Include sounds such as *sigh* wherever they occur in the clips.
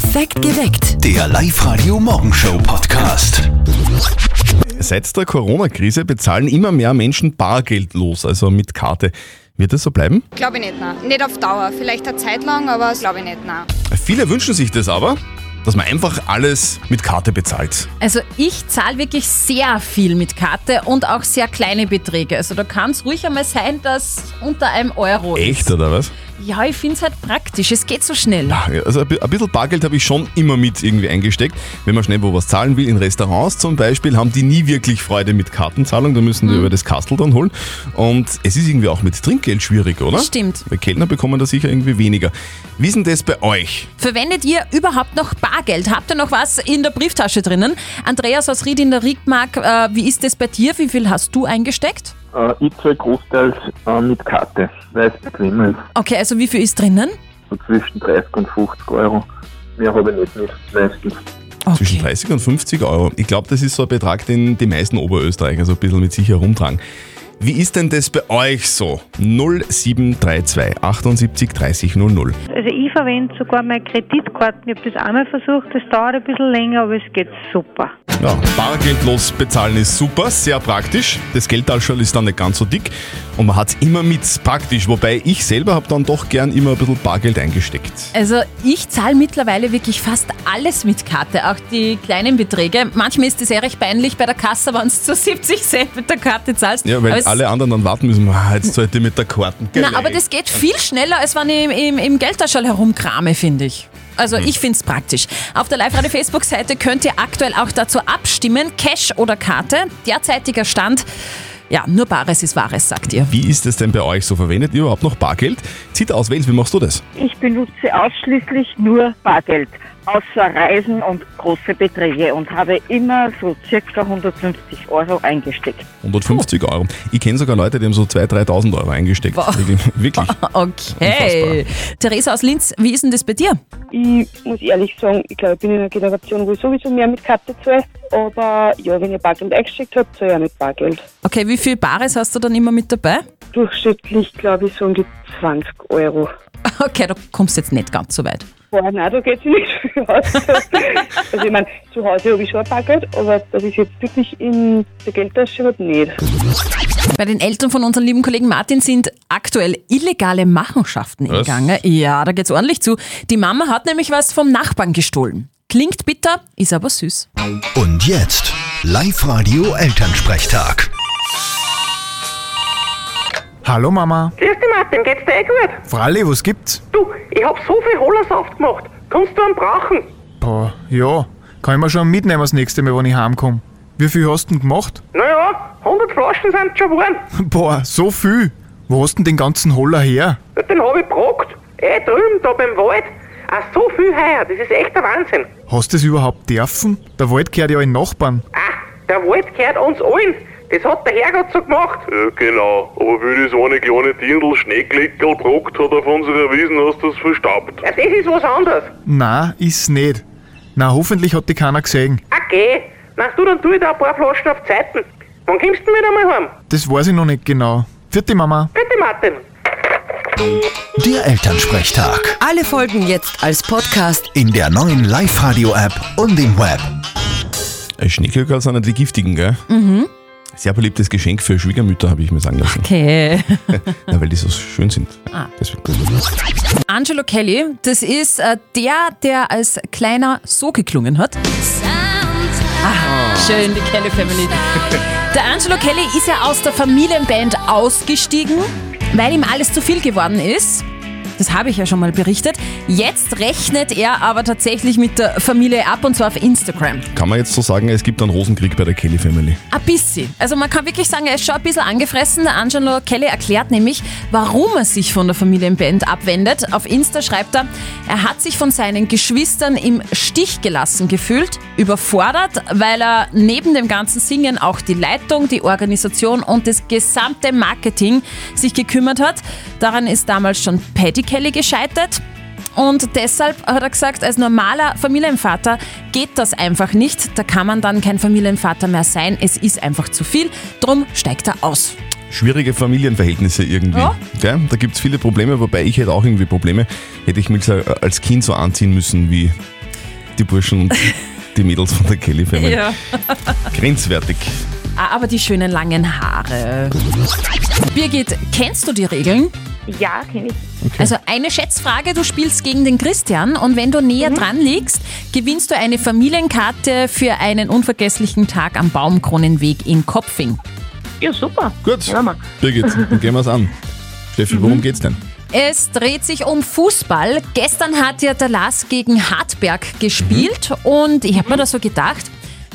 Perfekt geweckt. Der Live-Radio Morgenshow Podcast. Seit der Corona-Krise bezahlen immer mehr Menschen bargeldlos, also mit Karte. Wird das so bleiben? Glaube ich nicht, nein. Nicht auf Dauer. Vielleicht eine Zeit lang, aber glaube ich nicht, nein. Viele wünschen sich das aber, dass man einfach alles mit Karte bezahlt. Also ich zahle wirklich sehr viel mit Karte und auch sehr kleine Beträge. Also da kann es ruhig einmal sein, dass unter einem Euro Echt ist. oder was? Ja, ich finde es halt praktisch. Es geht so schnell. Ja, Also ein bi- ein bisschen Bargeld habe ich schon immer mit irgendwie eingesteckt. Wenn man schnell wo was zahlen will, in Restaurants zum Beispiel, haben die nie wirklich Freude mit Kartenzahlung. Da müssen die über das Kastel dann holen. Und es ist irgendwie auch mit Trinkgeld schwierig, oder? Stimmt. Weil Kellner bekommen da sicher irgendwie weniger. Wie ist denn das bei euch? Verwendet ihr überhaupt noch Bargeld? Habt ihr noch was in der Brieftasche drinnen? Andreas aus Ried in der Riedmark, äh, wie ist das bei dir? Wie viel hast du eingesteckt? Äh, ich zahle großteils äh, mit Karte, weil es bequem ist. Okay, also wie viel ist drinnen? So zwischen 30 und 50 Euro. Mehr habe ich nicht mit, meistens. Zwischen Okay. 30 und 50 Euro. Ich glaube, das ist so ein Betrag, den die meisten Oberösterreicher so ein bisschen mit sich herumtragen. Wie ist denn das bei euch so? 0732 78 30 00. Also ich verwende sogar meine Kreditkarten. Ich habe das einmal versucht, das dauert ein bisschen länger, aber es geht super. Ja, bargeldlos bezahlen ist super, sehr praktisch. Das Geldtaschel ist dann nicht ganz so dick und man hat es immer mit praktisch. Wobei ich selber habe dann doch gern immer ein bisschen Bargeld eingesteckt. Also ich zahle mittlerweile wirklich fast alles mit Karte, auch die kleinen Beträge. Manchmal ist es ja recht peinlich bei der Kasse, wenn du zu 70 Cent mit der Karte zahlst. Ja, weil Aber es- alle anderen dann warten müssen, ah, jetzt sollte ich mit der Karten Na, aber das geht viel schneller, als wenn ich im, im, im Geldtaschel herumkrame, finde ich. Also ich finde es praktisch. Auf der Live-Radio-Facebook-Seite könnt ihr aktuell auch dazu abstimmen, Cash oder Karte. Derzeitiger Stand, ja, nur Bares ist Wahres, sagt ihr. Wie ist es denn bei euch so? Verwendet ihr überhaupt noch Bargeld? Zieht aus, Wales, wie machst du das? Ich benutze ausschließlich nur Bargeld, außer Reisen und große Beträge und habe immer so circa 150 Euro eingesteckt. 150 Euro. Ich kenne sogar Leute, die haben so 2.000, 3.000 Euro eingesteckt. Wirklich. wirklich. *laughs* Okay. Theresa aus Linz, wie ist denn das bei dir? Ich muss ehrlich sagen, ich glaube, ich bin in einer Generation, wo ich sowieso mehr mit Karte zahle. Aber ja, wenn ihr Bargeld eingesteckt habt, zahle ich auch mit Bargeld. Okay, wie viel Bares hast du dann immer mit dabei? Durchschnittlich, glaube ich, so um die 20 Euro. *laughs* Okay, du kommst jetzt nicht ganz so weit. Boah, nein, da geht es nicht *laughs* viel aus. also ich meine, zu Hause habe ich schon ein Bargeld, aber dass ich jetzt wirklich in der Geldtasche habe, nicht. Bei den Eltern von unserem lieben Kollegen Martin sind aktuell illegale Machenschaften im? Gange. Ja, da geht's ordentlich zu. Die Mama hat nämlich was vom Nachbarn gestohlen. Klingt bitter, ist aber süß. Und jetzt Live-Radio Elternsprechtag. Hallo Mama. Grüß dich Martin, geht's dir eh gut? Fralli, was gibt's? Du, ich hab so viel Hollersaft gemacht. Kannst du einen brauchen? Boah, ja. Kann ich mir schon mitnehmen das nächste Mal, wenn ich heimkomme. Wie viel hast du denn gemacht? Naja, 100 Flaschen sind schon geworden. *laughs* Boah, so viel. Wo hast du denn den ganzen Holler her? Den hab ich gebrockt. Eh drüben, da beim Wald. Auch so viel heuer, das ist echt der Wahnsinn. Hast du das überhaupt dürfen? Der Wald gehört ja in Nachbarn. Ah, der Wald gehört uns allen. Das hat der Herrgott so gemacht. Ja, genau. Aber wie das eine kleine Dirndl Schneekleckerl brockt hat auf unserer Wiesen, hast du das verstaubt. Ja, das ist was anderes. Na, ist nicht. Na, hoffentlich hat die keiner gesehen. Okay, na du, dann tu ich da ein paar Flaschen auf Zeiten. Wann kommst du denn wieder mal heim? Das weiß ich noch nicht genau. Vierte Mama. Bitte, Martin. Der Elternsprechtag. Alle Folgen jetzt als Podcast. In der neuen Live-Radio-App und im Web. Schneeklöckerl sind nicht die giftigen, gell? Mhm. Sehr beliebtes Geschenk für Schwiegermütter, habe ich mir sagen lassen. Okay. *laughs* Ja, weil die so schön sind. Ah. Deswegen. Angelo Kelly, das ist äh, der, der als kleiner so geklungen hat. Ah, schön, die Kelly Family. *laughs* Der Angelo Kelly ist ja aus der Familienband ausgestiegen, weil ihm alles zu viel geworden ist. Das habe ich ja schon mal berichtet. Jetzt rechnet er aber tatsächlich mit der Familie ab und zwar auf Instagram. Kann man jetzt so sagen, es gibt einen Rosenkrieg bei der Kelly Family. Ein bisschen. Also man kann wirklich sagen, er ist schon ein bisschen angefressen. Der Angelo Kelly erklärt nämlich, warum er sich von der Familienband abwendet. Auf Insta schreibt er, er hat sich von seinen Geschwistern im Stich gelassen gefühlt, überfordert, weil er neben dem ganzen Singen auch die Leitung, die Organisation und das gesamte Marketing sich gekümmert hat. Daran ist damals schon Paddy Kelly gescheitert. Und deshalb hat er gesagt, als normaler Familienvater geht das einfach nicht. Da kann man dann kein Familienvater mehr sein. Es ist einfach zu viel. Drum steigt er aus. Schwierige Familienverhältnisse irgendwie. Ja. Gell? Da gibt es viele Probleme, wobei ich hätte auch irgendwie Probleme. Hätte ich mich so als Kind so anziehen müssen wie die Burschen und *laughs* die Mädels von der Kelly Family. Ja. Grenzwertig. Ah, Aber die schönen langen Haare. Birgit, kennst du die Regeln? Ja, kenne ich. Also eine Schätzfrage, du spielst gegen den Christian und wenn du näher dran liegst, gewinnst du eine Familienkarte für einen unvergesslichen Tag am Baumkronenweg in Kopfing. Ja, super. Gut, Ja. Birgit, *laughs* dann gehen wir es an. Steffi, worum geht's denn? Es dreht sich um Fußball. Gestern hat ja der Lass gegen Hartberg gespielt und ich habe mir da so gedacht,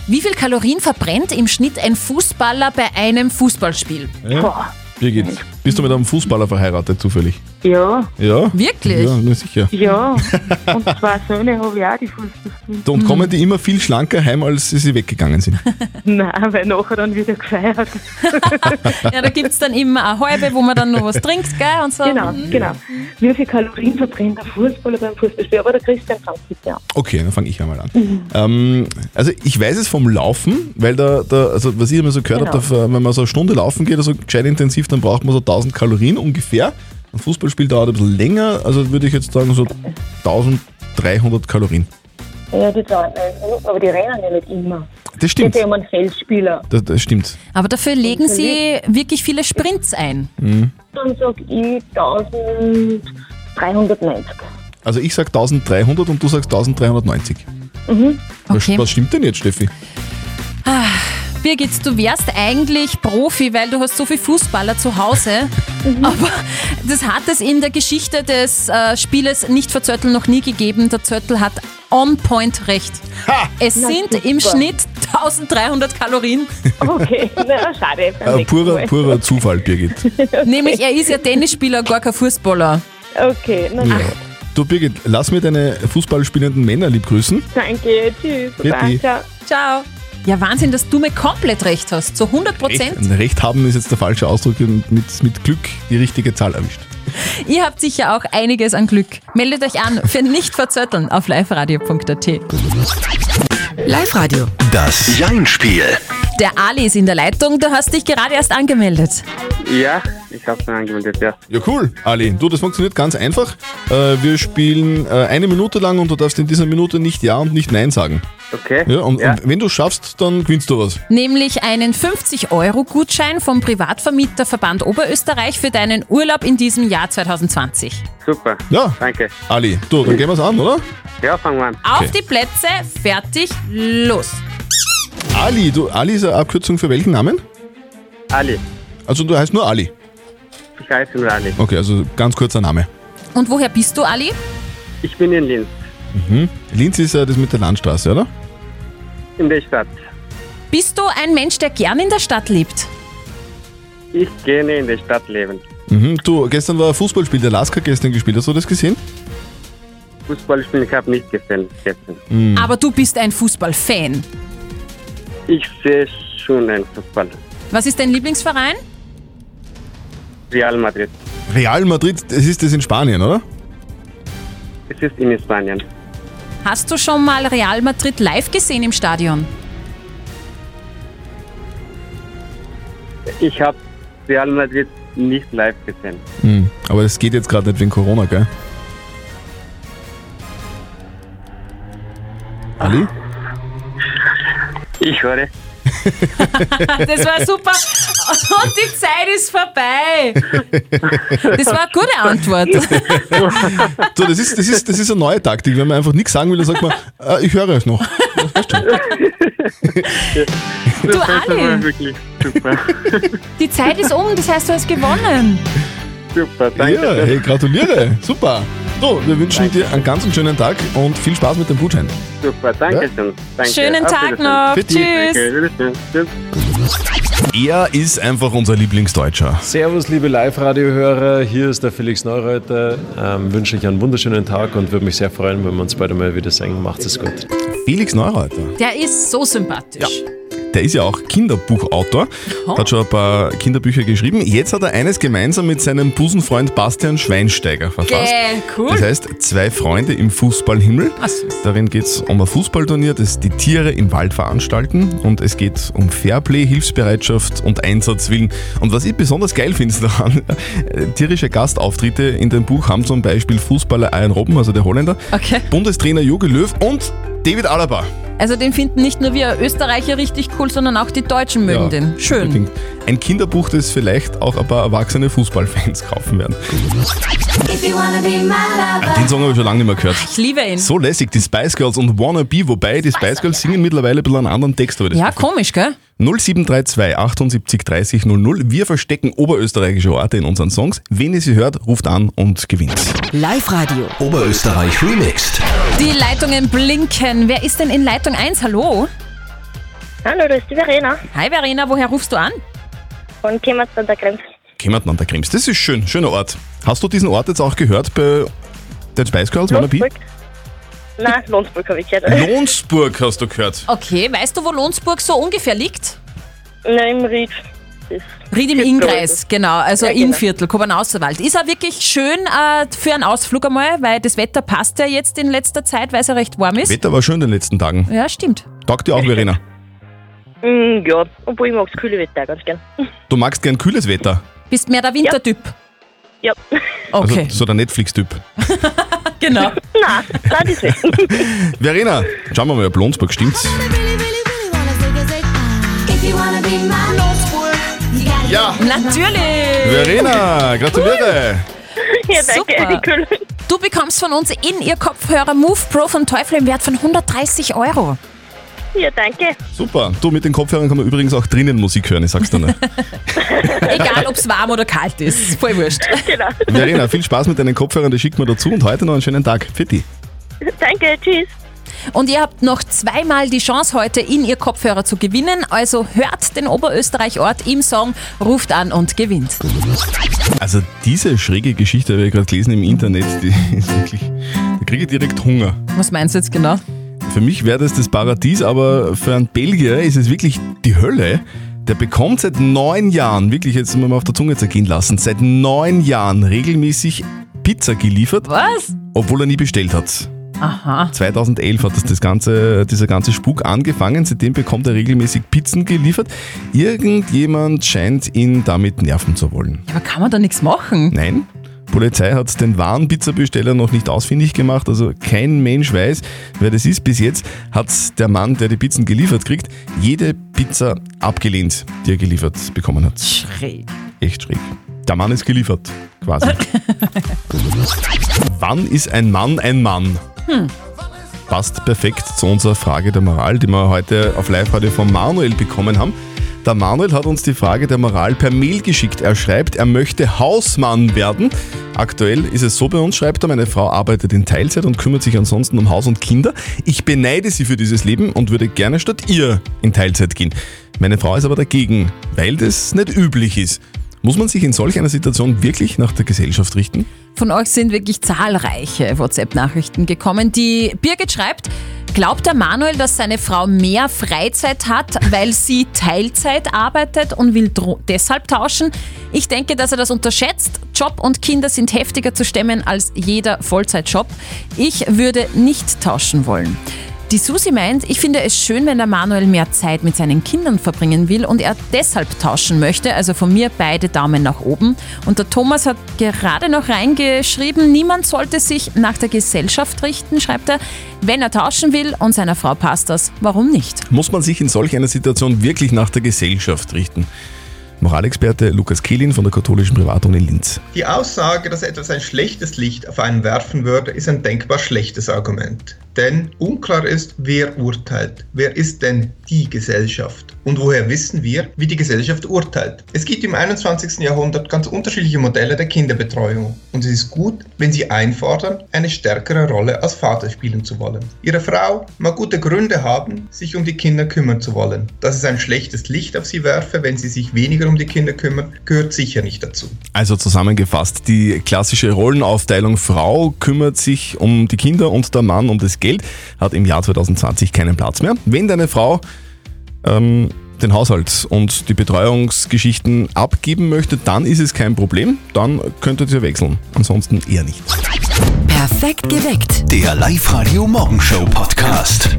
wie viel Kalorien verbrennt im Schnitt ein Fußballer bei einem Fußballspiel? Ja? Birgit, bist du mit einem Fußballer verheiratet zufällig? Ja, Ja? Wirklich? Ja, na sicher. ja. *laughs* Und zwei Söhne habe ich auch, die Fußball spielen. Und kommen die immer viel schlanker heim, als sie sie weggegangen sind? *laughs* Nein, weil nachher dann wieder gefeiert. *laughs* Ja, da gibt es dann immer eine halbe, wo man dann noch was trinkt, gell? Und so. Genau, genau. Wie viel Kalorien verbrennt der Fußballer beim Fußballspiel? Aber der Christian fängt bitte an. Okay, dann fange ich einmal an. Ähm, also ich weiß es vom Laufen, weil da, da also was ich immer so gehört Genau. habe, wenn man so eine Stunde laufen geht, also gescheit intensiv, dann braucht man so 1000 Kalorien ungefähr. Ein Fußballspiel dauert ein bisschen länger, also würde ich jetzt sagen so 1300 Kalorien. Ja, die dauern nicht, aber die rennen ja nicht immer. Das stimmt. Geht ja um einen Feldspieler. Das, das stimmt. Aber dafür legen sie wirklich viele Sprints ein. Mhm. Dann sag ich 1390. Also ich sag 1300 und du sagst 1390. Mhm. Was, Okay. was stimmt denn jetzt, Steffi? Birgit, du wärst eigentlich Profi, weil du hast so viele Fußballer zu Hause. *laughs* Aber das hat es in der Geschichte des äh, Spieles nicht für Zöttl noch nie gegeben. Der Zöttl hat on point recht. Es Na, sind super. im Schnitt 1300 Kalorien. *laughs* Okay, na, schade. Äh, purer, purer Zufall, Birgit. *laughs* Nämlich, er ist ja Tennisspieler, gar kein Fußballer. Okay, na, Ja. Du Birgit, lass mir deine fußballspielenden Männer lieb grüßen. danke, tschüss. Bitte. Baba, ciao. Ciao. Ja, Wahnsinn, dass du mir komplett recht hast. Zu 100 Prozent. Recht, Recht haben ist jetzt der falsche Ausdruck und mit, mit Glück die richtige Zahl erwischt. Ihr habt sicher auch einiges an Glück. Meldet euch an für nicht verzötteln auf liveradio.at. Live-Radio. Das Jein-Spiel. Der Ali ist in der Leitung. Du hast dich gerade erst angemeldet. Ja, ich habe mir angemeldet, ja. Ja, cool, Ali. Du, das funktioniert ganz einfach. Äh, wir spielen äh, eine Minute lang und du darfst in dieser Minute nicht Ja und nicht Nein sagen. Okay. Ja, und, Ja. und wenn du schaffst, dann gewinnst du was. Nämlich einen 50-Euro-Gutschein vom Privatvermieter Verband Oberösterreich für deinen Urlaub in diesem Jahr 2020. Super. Ja. Danke. Ali, du, dann gehen wir es an, oder? Ja, fangen wir an. Auf die Plätze, fertig, los. Ali, du, Ali ist eine Abkürzung für welchen Namen? Ali. Also du heißt nur Ali. Ich heiße nur Ali. Okay, also ganz kurzer Name. Und woher bist du, Ali? Ich bin in Linz, Mhm. Linz ist ja das mit der Landstraße, oder? in der Stadt. Bist du ein Mensch, der gern in der Stadt lebt? Ich gerne in der Stadt leben. Mhm. Du, gestern war ein Fußballspiel, der Lasker gestern gespielt. Hast du das gesehen? Fußball spielen, ich habe nicht gesehen gestern. Mhm. Aber du bist ein Fußballfan. Ich sehe schon einen Fußball. Was ist dein Lieblingsverein? Real Madrid. Real Madrid, das ist das in Spanien, oder? Es ist in Spanien. Hast du schon mal Real Madrid live gesehen im Stadion? Ich habe Real Madrid nicht live gesehen. Mhm. Aber das geht jetzt gerade nicht wegen Corona, gell? Ali? Ich höre. *laughs* Das war super. Und die Zeit ist vorbei. Das war eine gute Antwort. So, das ist, das, ist, das ist eine neue Taktik. Wenn man einfach nichts sagen will, dann sagt man, äh, ich höre euch noch. *laughs* Du Das war Ali, wirklich super. *laughs* die Zeit ist um, das heißt, du hast gewonnen. super, danke. Ja, hey, gratuliere. Super. So, wir wünschen dir einen ganz schönen Tag und viel Spaß mit dem Gutschein. Super, danke schön. Danke. Schönen Tag noch. Bitte. Tschüss. Danke. Tschüss. Er ist einfach unser Lieblingsdeutscher. Servus, liebe Live-Radio-Hörer, hier ist der Felix Neureuter. Ähm, wünsche euch einen wunderschönen Tag und würde mich sehr freuen, wenn wir uns bald einmal wieder sehen. Macht es gut. Felix Neureuter. Der ist so sympathisch. Der ist ja auch Kinderbuchautor, Oh. hat schon ein paar Kinderbücher geschrieben. Jetzt hat er eines gemeinsam mit seinem Busenfreund Bastian Schweinsteiger verfasst. Gäh, cool. Das heißt, zwei Freunde im Fußballhimmel. Ach, süß. Darin geht es um ein Fußballturnier, das die Tiere im Wald veranstalten. Und es geht um Fairplay, Hilfsbereitschaft und Einsatzwillen. Und was ich besonders geil finde daran, äh, tierische Gastauftritte in dem Buch haben zum Beispiel Fußballer Ian Robben, also der Holländer, Okay. Bundestrainer Jogi Löw und David Alaba. Also den finden nicht nur wir Österreicher richtig cool, sondern auch die Deutschen mögen den. Schön. unbedingt. Ein Kinderbuch, das vielleicht auch ein paar erwachsene Fußballfans kaufen werden. Den Song habe ich schon lange nicht mehr gehört. Ich liebe ihn. So lässig, die Spice Girls und Wanna Be, wobei die Spice Girls singen mittlerweile ein bisschen einen anderen Text. Aber Ja, komisch, gell? 0732 78 30 00. Wir verstecken oberösterreichische Orte in unseren Songs. Wen ihr sie hört, ruft an und gewinnt. Live-Radio. Oberösterreich remixed. Die Leitungen blinken. Wer ist denn in Leitung 1? Hallo? Hallo, das ist die Verena Hi Verena, woher rufst du an? von Kemmerts an der Grenze. Kämmert an der Krems. Das ist schön, schöner Ort. Hast du diesen Ort jetzt auch gehört bei den Spice Girls, Wanna Be? Lonsburg. Nein, Lonsburg habe ich gehört. Lohnsburg hast du gehört. Okay, weißt du, wo Lohnsburg so ungefähr liegt? Nein, im Ried. Ried im Innkreis, genau, also Ja, genau. Innviertel, Kobernauserwald. Ist auch wirklich schön äh, für einen Ausflug einmal, weil das Wetter passt ja jetzt in letzter Zeit, weil es ja recht warm ist. Wetter war schön in den letzten Tagen. Ja, stimmt. Taugt dir auch, Verena? *laughs* Mm, ja, obwohl ich mag das kühle Wetter ganz gern. Du magst gern kühles Wetter. Bist mehr der Wintertyp. Ja. Okay, Also so der Netflix-Typ. *laughs* genau. *laughs* Nein, nein, das nicht. *laughs* Verena, schauen wir mal, ob Lohnsburg stimmt's. Ja, Natürlich. Verena, gratuliere. Ja, danke, Super. Du bekommst von uns in ihr Kopfhörer Move Pro von Teufel im Wert von 130 Euro. Ja, danke. Super. Du, mit den Kopfhörern kann man übrigens auch drinnen Musik hören, ich sag's dir nicht. *laughs* Egal, ob es warm oder kalt ist. Voll wurscht. Genau. Verena, viel Spaß mit deinen Kopfhörern, die schicken wir dazu und heute noch einen schönen Tag. Fitti. Danke, tschüss. Und ihr habt noch zweimal die Chance, heute in ihr Kopfhörer zu gewinnen. Also hört den Oberösterreich-Ort im Song, ruft an und gewinnt. Also diese schräge Geschichte habe ich gerade gelesen im Internet, die *laughs* ist wirklich, da kriege ich direkt Hunger. Was meinst du jetzt genau? Für mich wäre das das Paradies, aber für einen Belgier ist es wirklich die Hölle. Der bekommt seit neun Jahren, wirklich jetzt mal auf der Zunge zergehen lassen, seit neun Jahren regelmäßig Pizza geliefert, Was? obwohl er nie bestellt hat. Aha. 2011 hat das, das ganze, dieser ganze Spuk angefangen. Seitdem bekommt er regelmäßig Pizzen geliefert. Irgendjemand scheint ihn damit nerven zu wollen. Aber kann man da nichts machen? Nein. Polizei hat den wahren Pizzabesteller noch nicht ausfindig gemacht, also kein Mensch weiß, wer das ist. Bis jetzt hat der Mann, der die Pizzen geliefert kriegt, jede Pizza abgelehnt, die er geliefert bekommen hat. Schräg. Echt schräg. Der Mann ist geliefert, quasi. *laughs* Wann ist ein Mann ein Mann? Hm. Passt perfekt zu unserer Frage der Moral, die wir heute auf Live-Radio von Manuel bekommen haben. Der Manuel hat uns die Frage der Moral per Mail geschickt. Er schreibt, er möchte Hausmann werden. Aktuell ist es so bei uns, schreibt er, meine Frau arbeitet in Teilzeit und kümmert sich ansonsten um Haus und Kinder. Ich beneide sie für dieses Leben und würde gerne statt ihr in Teilzeit gehen. Meine Frau ist aber dagegen, weil das nicht üblich ist. Muss man sich in solch einer Situation wirklich nach der Gesellschaft richten? Von euch sind wirklich zahlreiche WhatsApp-Nachrichten gekommen. Die Birgit schreibt, glaubt der Manuel, dass seine Frau mehr Freizeit hat, weil sie Teilzeit arbeitet und will deshalb tauschen? Ich denke, dass er das unterschätzt. Job und Kinder sind heftiger zu stemmen als jeder Vollzeitjob. Ich würde nicht tauschen wollen. Die Susi meint, ich finde es schön, wenn der Manuel mehr Zeit mit seinen Kindern verbringen will und er deshalb tauschen möchte. Also von mir beide Daumen nach oben. Und der Thomas hat gerade noch reingeschrieben, niemand sollte sich nach der Gesellschaft richten, schreibt er. Wenn er tauschen will und seiner Frau passt das, warum nicht? Muss man sich in solch einer Situation wirklich nach der Gesellschaft richten? Moralexperte Lukas Kehlin von der katholischen Privatuni Linz. Die Aussage, dass etwas ein schlechtes Licht auf einen werfen würde, ist ein denkbar schlechtes Argument. Denn unklar ist, wer urteilt. Wer ist denn die Gesellschaft? Und woher wissen wir, wie die Gesellschaft urteilt? Es gibt im 21. Jahrhundert ganz unterschiedliche Modelle der Kinderbetreuung. Und es ist gut, wenn sie einfordern, eine stärkere Rolle als Vater spielen zu wollen. Ihre Frau mag gute Gründe haben, sich um die Kinder kümmern zu wollen. Dass es ein schlechtes Licht auf sie werfe, wenn sie sich weniger um die Kinder kümmern, gehört sicher nicht dazu. Also zusammengefasst, die klassische Rollenaufteilung Frau kümmert sich um die Kinder und der Mann um das Geld hat im Jahr 2020 keinen Platz mehr. Wenn deine Frau ähm, den Haushalt und die Betreuungsgeschichten abgeben möchte, dann ist es kein Problem, dann könntet ihr wechseln. Ansonsten eher nicht. Perfekt geweckt. Der Live-Radio Morgenshow Podcast.